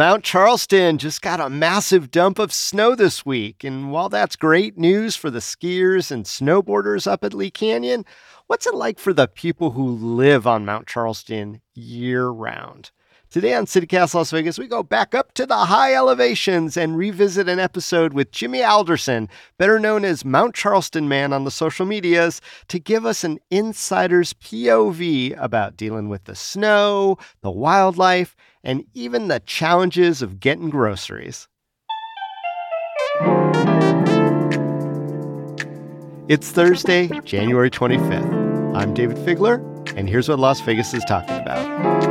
Mount Charleston just got a massive dump of snow this week. And while that's great news for the skiers and snowboarders up at Lee Canyon, what's it like for the people who live on Mount Charleston year round? Today on CityCast Las Vegas, we go back up to the high elevations and revisit an episode with Jimmy Alderson, better known as Mount Charleston Man on the social medias, to give us an insider's POV about dealing with the snow, the wildlife, and even the challenges of getting groceries. It's Thursday, January 25th. I'm Dayvid Figler, and here's what Las Vegas is talking about.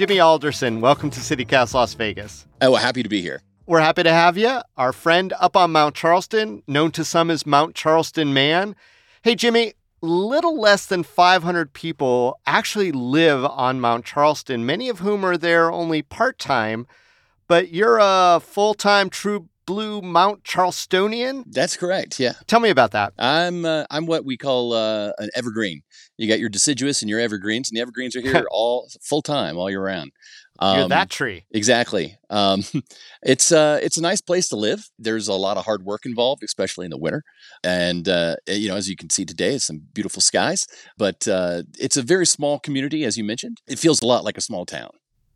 Jimmy Alderson, welcome to CityCast Las Vegas. Oh, happy to be here. We're happy to have you. Our friend up on Mount Charleston, known to some as Mount Charleston Man. Hey, Jimmy, little less than 500 people actually live on Mount Charleston, many of whom are there only part time. But you're a full time true blue Mount Charlestonian? That's correct. Yeah. Tell me about that. I'm uh, I'm what we call uh, an evergreen. You got your deciduous and your evergreens, and the evergreens are here all full time, all year round. Um, You're that tree. Exactly. Um, it's uh, it's a nice place to live. There's a lot of hard work involved, especially in the winter. And uh, you know, as you can see today, it's some beautiful skies. But uh, it's a very small community, as you mentioned. It feels a lot like a small town.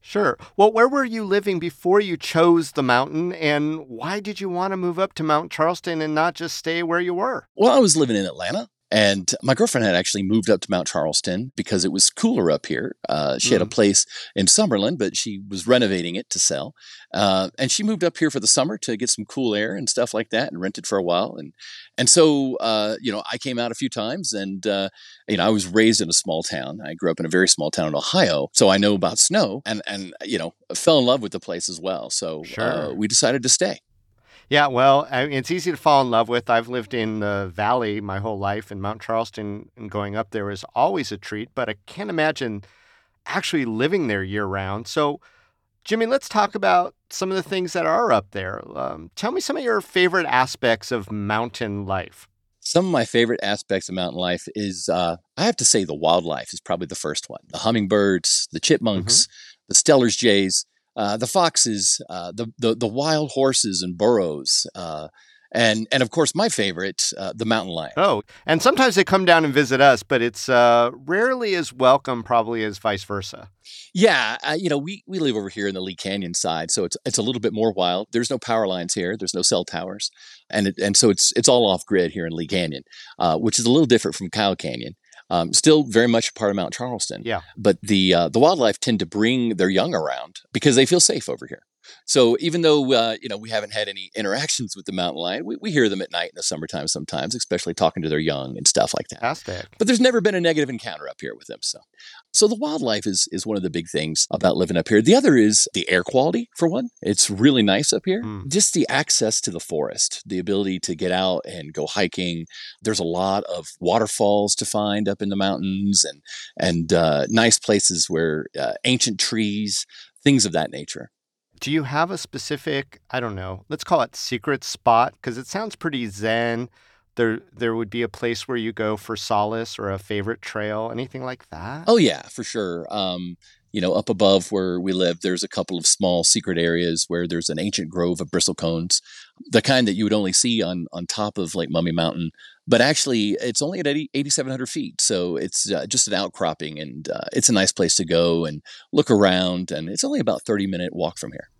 Sure. Well, where were you living before you chose the mountain, and why did you want to move up to Mount Charleston and not just stay where you were? Well, I was living in Atlanta. And my girlfriend had actually moved up to Mount Charleston because it was cooler up here. Uh, she mm. had a mm. place in Summerlin, but she was renovating it to sell. Uh, and she moved up here for the summer to get some cool air and stuff like that, and rented for a while. And and so uh, you know, I came out a few times, and uh, you know, I was raised in a small town. I grew up in a very small town in Ohio, so I know about snow, and and you know, fell in love with the place as well. So uh, sure. we decided to stay. Yeah, well, I mean, it's easy to fall in love with. I've lived in the valley my whole life, and Mount Charleston and going up there is always a treat, but I can't imagine actually living there year round. So, Jimmy, let's talk about some of the things that are up there. Um, tell me some of your favorite aspects of mountain life. Some of my favorite aspects of mountain life is, uh, I have to say, the wildlife is probably the first one. The hummingbirds, the chipmunks, mm-hmm. the Steller's jays uh, the foxes, uh, the, the, the wild horses and burros, uh, and and of course my favorite, uh, the mountain lion. Oh, and sometimes they come down and visit us, but it's uh, rarely as welcome, probably as vice versa. Yeah, you know, we we live over here in the Lee Canyon side, so it's it's a little bit more wild. There's no power lines here. There's no cell towers, and it, and so it's it's all off grid here in Lee Canyon, which is a little different from Kyle Canyon. Um, still very much a part of Mount Charleston. Yeah. But the uh, the wildlife tend to bring their young around because they feel safe over here. So even though uh, you know we haven't had any interactions with the mountain lion, we, we hear them at night in the summertime sometimes, especially talking to their young and stuff like that. Fantastic. But there's never been a negative encounter up here with them. So, so the wildlife is is one of the big things about living up here. The other is the air quality. For one, it's really nice up here. Mm. Just the access to the forest, the ability to get out and go hiking. There's a lot of waterfalls to find up in the mountains, and and uh, nice places where uh, ancient trees, things of that nature do you have a specific, I don't know, let's call it secret spot? Because it sounds pretty zen. There, there would be a place where you go for solace or a favorite trail, anything like that? Oh, yeah, for sure. Um, you know, up above where we live, there's a couple of small secret areas where there's an ancient grove of bristlecones, the kind that you would only see on on top of like Mummy Mountain. But actually, it's only at 8,700 feet, so it's uh, just an outcropping, and uh, it's a nice place to go and look around. And it's only about 30 minute walk from here.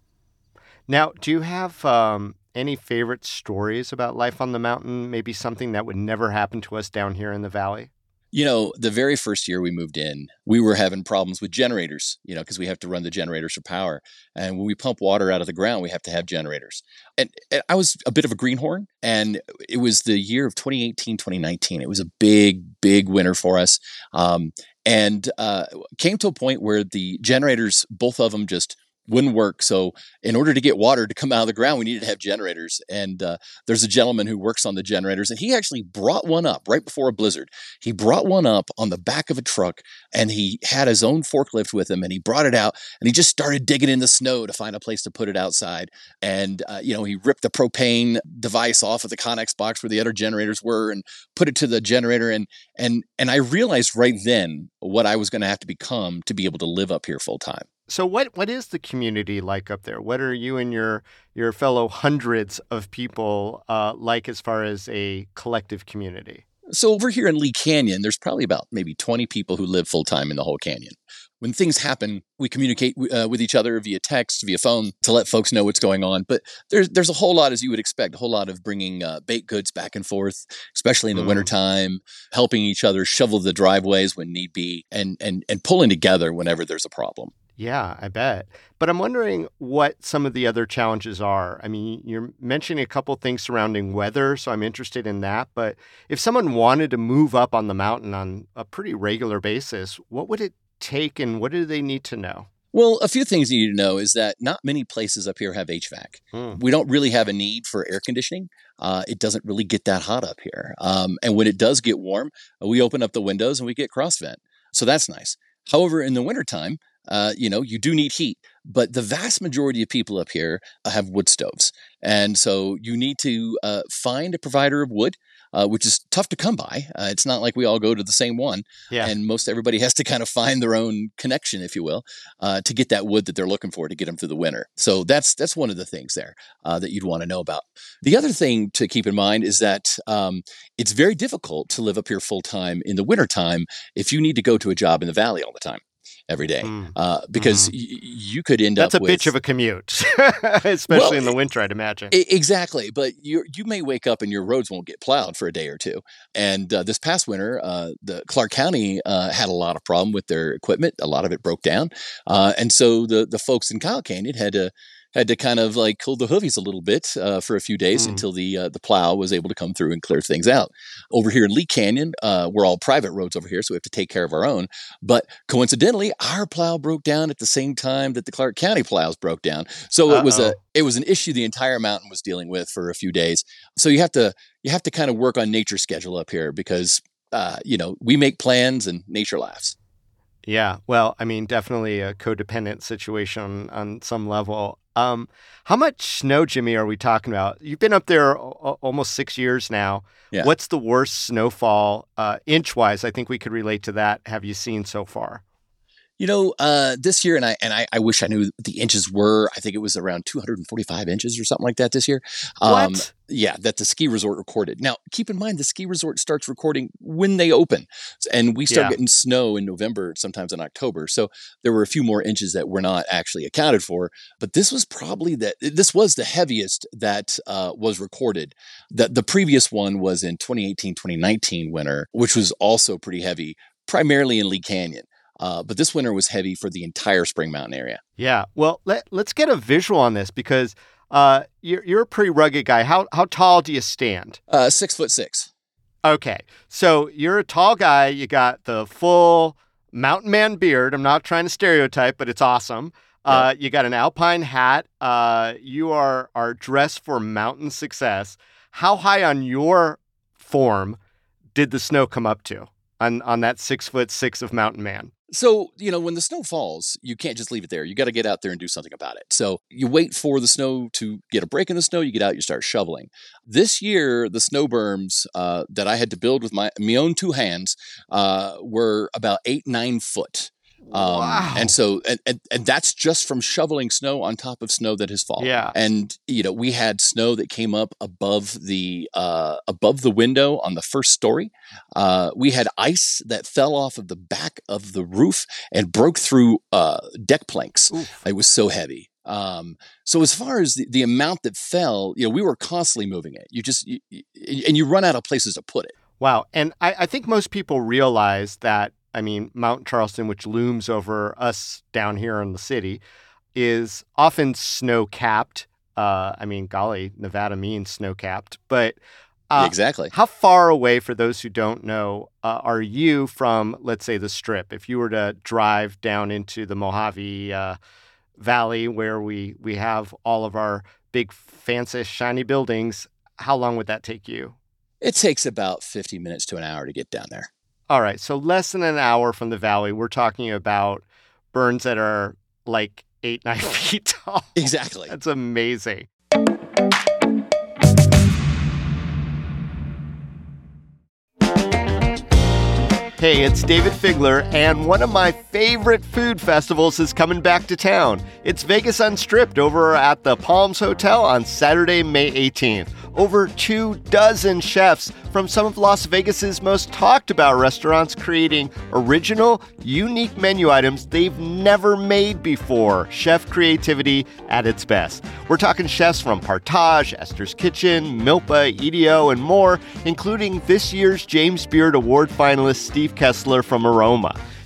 Now, do you have um, any favorite stories about life on the mountain? Maybe something that would never happen to us down here in the valley? You know, the very first year we moved in, we were having problems with generators, you know, because we have to run the generators for power. And when we pump water out of the ground, we have to have generators. And, and I was a bit of a greenhorn, and it was the year of 2018, 2019. It was a big, big winter for us. Um, and uh, came to a point where the generators, both of them just wouldn't work. So in order to get water to come out of the ground, we needed to have generators. And uh, there's a gentleman who works on the generators, and he actually brought one up right before a blizzard. He brought one up on the back of a truck, and he had his own forklift with him, and he brought it out, and he just started digging in the snow to find a place to put it outside. And uh, you know, he ripped the propane device off of the Connex box where the other generators were, and put it to the generator. And and and I realized right then what I was going to have to become to be able to live up here full time. So what what is the community like up there? What are you and your your fellow hundreds of people uh, like as far as a collective community? So over here in Lee Canyon, there's probably about maybe 20 people who live full time in the whole canyon. When things happen, we communicate uh, with each other via text, via phone to let folks know what's going on. But there's there's a whole lot, as you would expect, a whole lot of bringing uh, baked goods back and forth, especially in the mm. wintertime, helping each other shovel the driveways when need be, and and and pulling together whenever there's a problem. Yeah, I bet. But I'm wondering what some of the other challenges are. I mean, you're mentioning a couple things surrounding weather, so I'm interested in that. But if someone wanted to move up on the mountain on a pretty regular basis, what would it take and what do they need to know? Well, a few things you need to know is that not many places up here have HVAC. Hmm. We don't really have a need for air conditioning. Uh, it doesn't really get that hot up here. Um, and when it does get warm, we open up the windows and we get cross vent. So that's nice. However, in the wintertime, uh, you know, you do need heat, but the vast majority of people up here uh, have wood stoves. And so you need to uh, find a provider of wood. Uh, which is tough to come by. Uh, it's not like we all go to the same one, yeah. and most everybody has to kind of find their own connection, if you will, uh, to get that wood that they're looking for to get them through the winter. So that's that's one of the things there uh, that you'd want to know about. The other thing to keep in mind is that um, it's very difficult to live up here full time in the wintertime if you need to go to a job in the valley all the time every day mm. uh, because mm. y- you could end That's up. That's a bitch of a commute, especially well, in the winter, I'd imagine. exactly, but you you may wake up and your roads won't get plowed for a day or two. And uh, this past winter, uh, the Clark County uh, had a lot of problem with their equipment. A lot of it broke down, uh, and so the the folks in Kyle Canyon had to had to kind of like cool the hoovies a little bit uh, for a few days mm. until the uh, the plow was able to come through and clear things out. Over here in Lee Canyon, uh, we're all private roads over here, so we have to take care of our own. But coincidentally, our plow broke down at the same time that the Clark County plows broke down. So Uh-oh. it was a it was an issue the entire mountain was dealing with for a few days. So you have to you have to kind of work on nature schedule up here because uh, you know we make plans and nature laughs. Yeah, well, I mean, definitely a codependent situation on some level. Um, how much snow, Jimmy, are we talking about? You've been up there o- almost six years now. Yeah. What's the worst snowfall, uh, inch wise? I think we could relate to that. Have you seen so far? You know, uh, this year, and I and I, I, wish I knew the inches were. I think it was around 245 inches or something like that this year. Um, what? Yeah, that the ski resort recorded. Now, keep in mind the ski resort starts recording when they open, and we start yeah. getting snow in November, sometimes in October. So there were a few more inches that were not actually accounted for. But this was probably that. This was the heaviest that uh, was recorded. That the previous one was in 2018, 2019 winter, which was also pretty heavy, primarily in Lee Canyon. Uh, but this winter was heavy for the entire Spring Mountain area. Yeah. Well, let, let's get a visual on this because uh, you're, you're a pretty rugged guy. How, how tall do you stand? Uh, six foot six. Okay. So you're a tall guy. You got the full mountain man beard. I'm not trying to stereotype, but it's awesome. Uh, you got an alpine hat. Uh, you are are dressed for mountain success. How high on your form did the snow come up to on on that six foot six of mountain man? So, you know, when the snow falls, you can't just leave it there. You got to get out there and do something about it. So, you wait for the snow to get a break in the snow, you get out, you start shoveling. This year, the snow berms uh, that I had to build with my, my own two hands uh, were about eight, nine foot. Um, wow. And so, and, and, and that's just from shoveling snow on top of snow that has fallen. Yeah. And, you know, we had snow that came up above the, uh, above the window on the first story. Uh, we had ice that fell off of the back of the roof and broke through, uh, deck planks. Oof. It was so heavy. Um, so as far as the, the amount that fell, you know, we were constantly moving it. You just, you, and you run out of places to put it. Wow. And I, I think most people realize that I mean, Mount Charleston, which looms over us down here in the city, is often snow capped. Uh, I mean, golly, Nevada means snow capped. But uh, exactly. How far away, for those who don't know, uh, are you from, let's say, the Strip? If you were to drive down into the Mojave uh, valley where we we have all of our big fancy shiny buildings, how long would that take you? It takes about 50 minutes to an hour to get down there. All right, so less than an hour from the valley. We're talking about berms that are like eight, nine feet tall. Exactly. That's amazing. Hey, it's Dayvid Figler, and one of my favorite food festivals is coming back to town. It's Vegas Unstripped over at the Palms Hotel on Saturday, May 18th. Over two dozen chefs from some of Las Vegas's most talked about restaurants creating original, unique menu items they've never made before. Chef creativity at its best. We're talking chefs from Partage, Esther's Kitchen, Milpa, EDO, and more, including this year's James Beard Award finalist Steve Kessler from Aroma.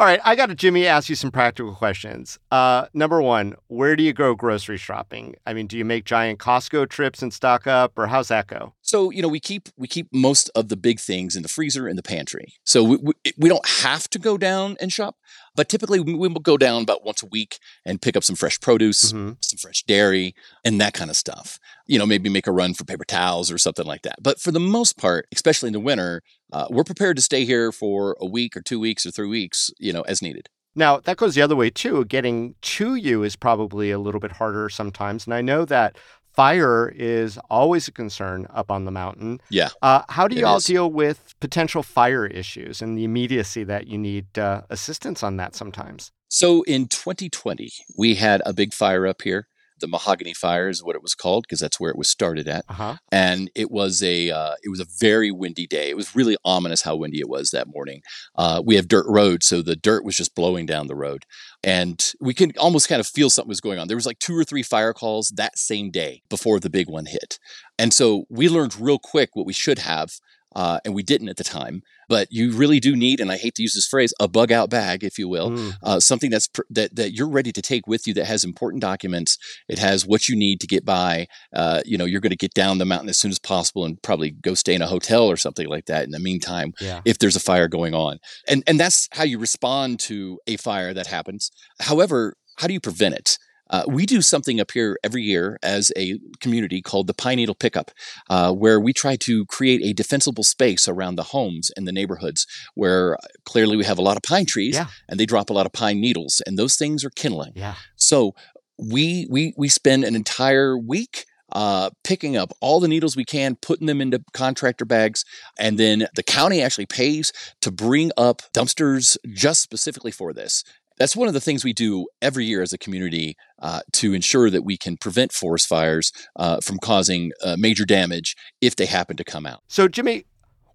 All right, I got to Jimmy ask you some practical questions. Uh, number one, where do you go grocery shopping? I mean, do you make giant Costco trips and stock up, or how's that go? So you know, we keep we keep most of the big things in the freezer in the pantry. So we, we, we don't have to go down and shop, but typically we, will go down about once a week and pick up some fresh produce, mm-hmm. some fresh dairy, and that kind of stuff. You know, maybe make a run for paper towels or something like that. But for the most part, especially in the winter, uh, we're prepared to stay here for a week or two weeks or three weeks, you know, as needed. Now, that goes the other way too. Getting to you is probably a little bit harder sometimes. And I know that fire is always a concern up on the mountain. Yeah. Uh, how do you all is. deal with potential fire issues and the immediacy that you need uh, assistance on that sometimes? So in 2020, we had a big fire up here the Mahogany Fire is what it was called because that's where it was started at. Uh-huh. And it was a uh, it was a very windy day. It was really ominous how windy it was that morning. Uh, we have dirt roads, so the dirt was just blowing down the road, and we can almost kind of feel something was going on. There was like two or three fire calls that same day before the big one hit, and so we learned real quick what we should have uh, and we didn't at the time. But you really do need, and I hate to use this phrase, a bug out bag, if you will, mm. uh, something that's pr- that that you're ready to take with you that has important documents. It has what you need to get by. Uh, you know, you're going to get down the mountain as soon as possible and probably go stay in a hotel or something like that. In the meantime, yeah. if there's a fire going on, and and that's how you respond to a fire that happens. However, how do you prevent it? Uh, we do something up here every year as a community called the Pine Needle Pickup, uh, where we try to create a defensible space around the homes and the neighborhoods where uh, clearly we have a lot of pine trees yeah. and they drop a lot of pine needles, and those things are kindling. Yeah. So we we we spend an entire week uh, picking up all the needles we can, putting them into contractor bags, and then the county actually pays to bring up dumpsters just specifically for this that's one of the things we do every year as a community uh, to ensure that we can prevent forest fires uh, from causing uh, major damage if they happen to come out. So, Jimmy,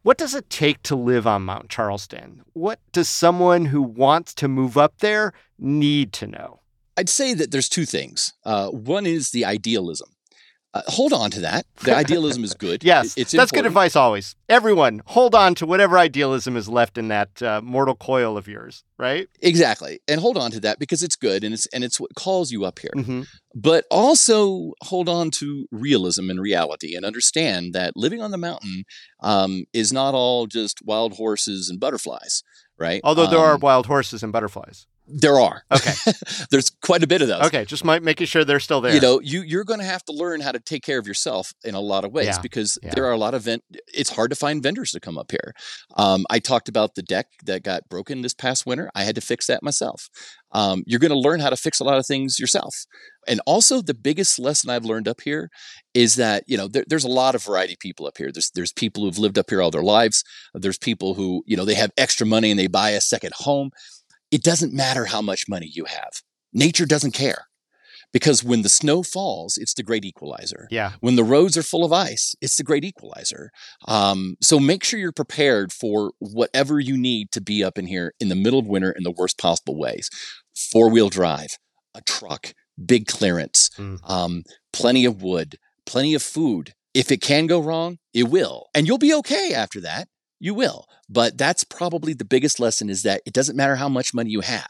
what does it take to live on Mount Charleston? What does someone who wants to move up there need to know? I'd say that there's two things. Uh, one is the idealism. Uh, hold on to that. The idealism is good. yes, it's that's good advice always. Everyone, hold on to whatever idealism is left in that uh, mortal coil of yours, right? Exactly, and hold on to that because it's good and it's and it's what calls you up here. Mm-hmm. But also hold on to realism and reality, and understand that living on the mountain um, is not all just wild horses and butterflies, right? Although there um, are wild horses and butterflies. There are. Okay. There's quite a bit of those. Okay, just might making sure they're still there. You know, you you're going to have to learn how to take care of yourself in a lot of ways yeah. because yeah. there are a lot of vent. It's hard to find vendors to come up here. Um, I talked about the deck that got broken this past winter. I had to fix that myself. Um, you're going to learn how to fix a lot of things yourself. And also, the biggest lesson I've learned up here is that you know there, there's a lot of variety of people up here. There's there's people who've lived up here all their lives. There's people who you know they have extra money and they buy a second home it doesn't matter how much money you have. Nature doesn't care because when the snow falls, it's the great equalizer. Yeah. When the roads are full of ice, it's the great equalizer. Um, so make sure you're prepared for whatever you need to be up in here in the middle of winter in the worst possible ways. Four wheel drive, a truck, big clearance, Mm. um, plenty of wood, plenty of food. If it can go wrong, it will. And you'll be okay after that. You will. But that's probably the biggest lesson is that it doesn't matter how much money you have.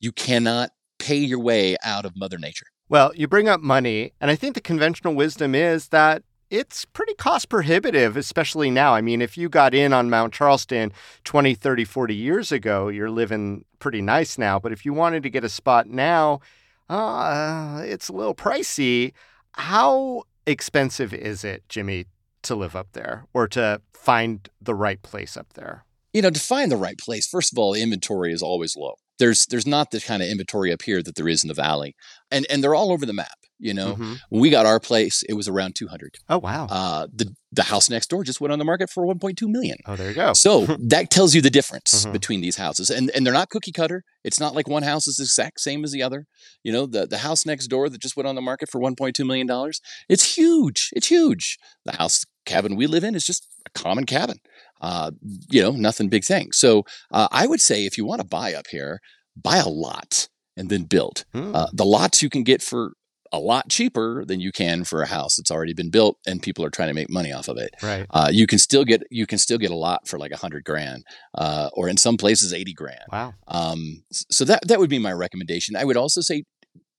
You cannot pay your way out of Mother Nature. Well, you bring up money, and I think the conventional wisdom is that it's pretty cost prohibitive, especially now. I mean, if you got in on Mount Charleston 20, 30, 40 years ago, you're living pretty nice now. But if you wanted to get a spot now, uh, it's a little pricey. How expensive is it, Jimmy, to live up there or to find the right place up there? You know, to find the right place, first of all, inventory is always low. There's there's not the kind of inventory up here that there is in the valley. And and they're all over the map, you know. Mhm. When we got our place, it was around 200. Oh, wow. Uh, the the house next door just went on the market for 1.2 million. oh, there you go. So that tells you the difference Mhm. between these houses, and and they're not cookie cutter. It's not like one house is the exact same as the other. You know, the the house next door that just went on the market for 1.2 million dollars. It's huge. It's huge. The house cabin we live in is just a common cabin. Uh, you know, nothing big thing. So uh, I would say if you want to buy up here, buy a lot and then build. Hmm. Uh, the lots you can get for a lot cheaper than you can for a house that's already been built and people are trying to make money off of it. right. Uh, you can still get you can still get a lot for like a hundred grand, uh, or in some places eighty grand. Wow. Um, so that that would be my recommendation. I would also say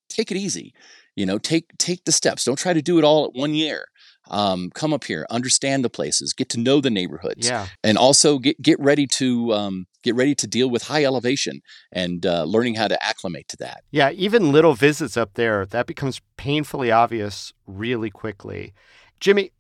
take it easy. You know, take take the steps. Don't try to do it all at one year. Um, come up here, understand the places, get to know the neighborhoods, Yeah. and also get get ready to um, get ready to deal with high elevation and uh, learning how to acclimate to that. Yeah, even little visits up there, that becomes painfully obvious really quickly. Jimmy,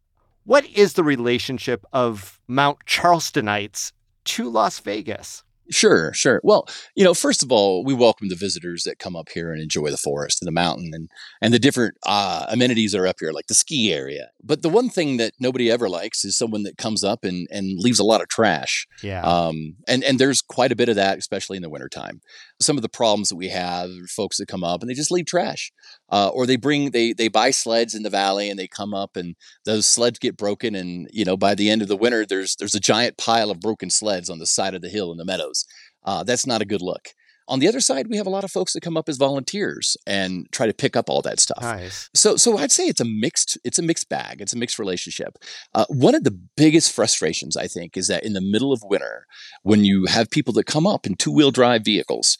what is the relationship of Mount Charlestonites to Las Vegas? Sure, sure. Well, you know, first of all, we welcome the visitors that come up here and enjoy the forest and the mountain and and the different uh, amenities that are up here, like the ski area. But the one thing that nobody ever likes is someone that comes up and and leaves a lot of trash. Yeah. Um, and and there's quite a bit of that, especially in the wintertime. Some of the problems that we have, are folks that come up and they just leave trash, uh, or they bring they they buy sleds in the valley and they come up and those sleds get broken, and you know by the end of the winter, there's there's a giant pile of broken sleds on the side of the hill in the meadows. Uh, that's not a good look. On the other side, we have a lot of folks that come up as volunteers and try to pick up all that stuff. nice. So, so I'd say it's a mixed, it's a mixed bag. It's a mixed relationship. Uh, one of the biggest frustrations, I think, is that in the middle of winter, when you have people that come up in two wheel drive vehicles,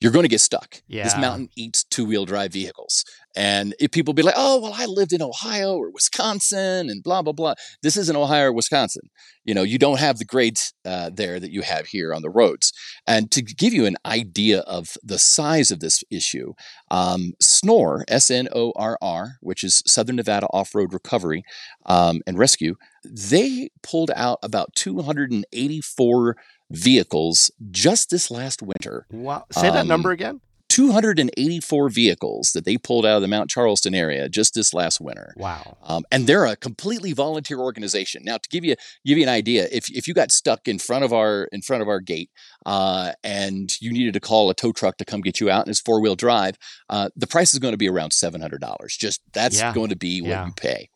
you're going to get stuck. This mountain eats two wheel drive vehicles. And if people be like, oh, well, I lived in Ohio or Wisconsin and blah, blah, blah. This isn't Ohio or Wisconsin. You know, you don't have the grades uh, there that you have here on the roads. And to give you an idea of the size of this issue, um, SNORR, S N O R R, which is Southern Nevada Off Road Recovery um, and Rescue, they pulled out about 284 vehicles just this last winter. Wow. Say that Um, number again. 284 vehicles that they pulled out of the Mount Charleston area just this last winter. Wow. Um, and they're a completely volunteer organization. Now, to give you give you an idea, if if you got stuck in front of our in front of our gate uh, and you needed to call a tow truck to come get you out, and it's four wheel drive, uh, the price is going to be around seven hundred dollars. Just that's Yeah. going to be what Yeah. you pay,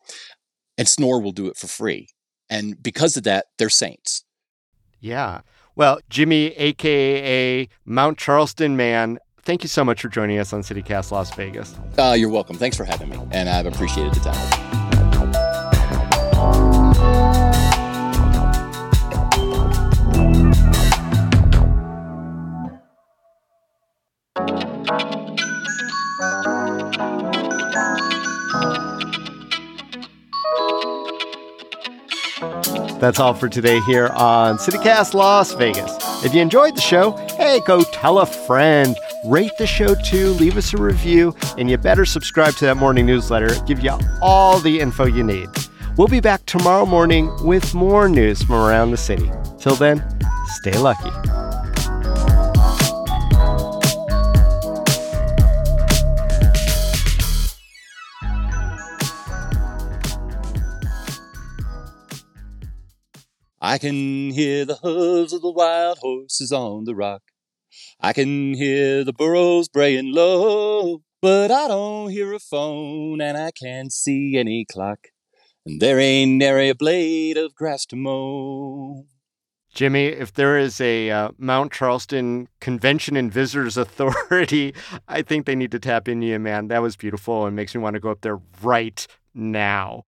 and Snore will do it for free. And because of that, they're saints. Yeah. Well, Jimmy, aka Mount Charleston man, thank you so much for joining us on CityCast Las Vegas. Uh, you're welcome. Thanks for having me, and I've appreciated the time. That's all for today here on CityCast Las Vegas. If you enjoyed the show, hey, go tell a friend. Rate the show too, leave us a review, and you better subscribe to that morning newsletter. Give you all the info you need. We'll be back tomorrow morning with more news from around the city. Till then, stay lucky. I can hear the hooves of the wild horses on the rock. I can hear the burros braying low. But I don't hear a phone and I can't see any clock. And there ain't nary a blade of grass to mow. Jimmy, if there is a uh, Mount Charleston Convention and Visitors Authority, I think they need to tap into you, man. That was beautiful and makes me want to go up there right now.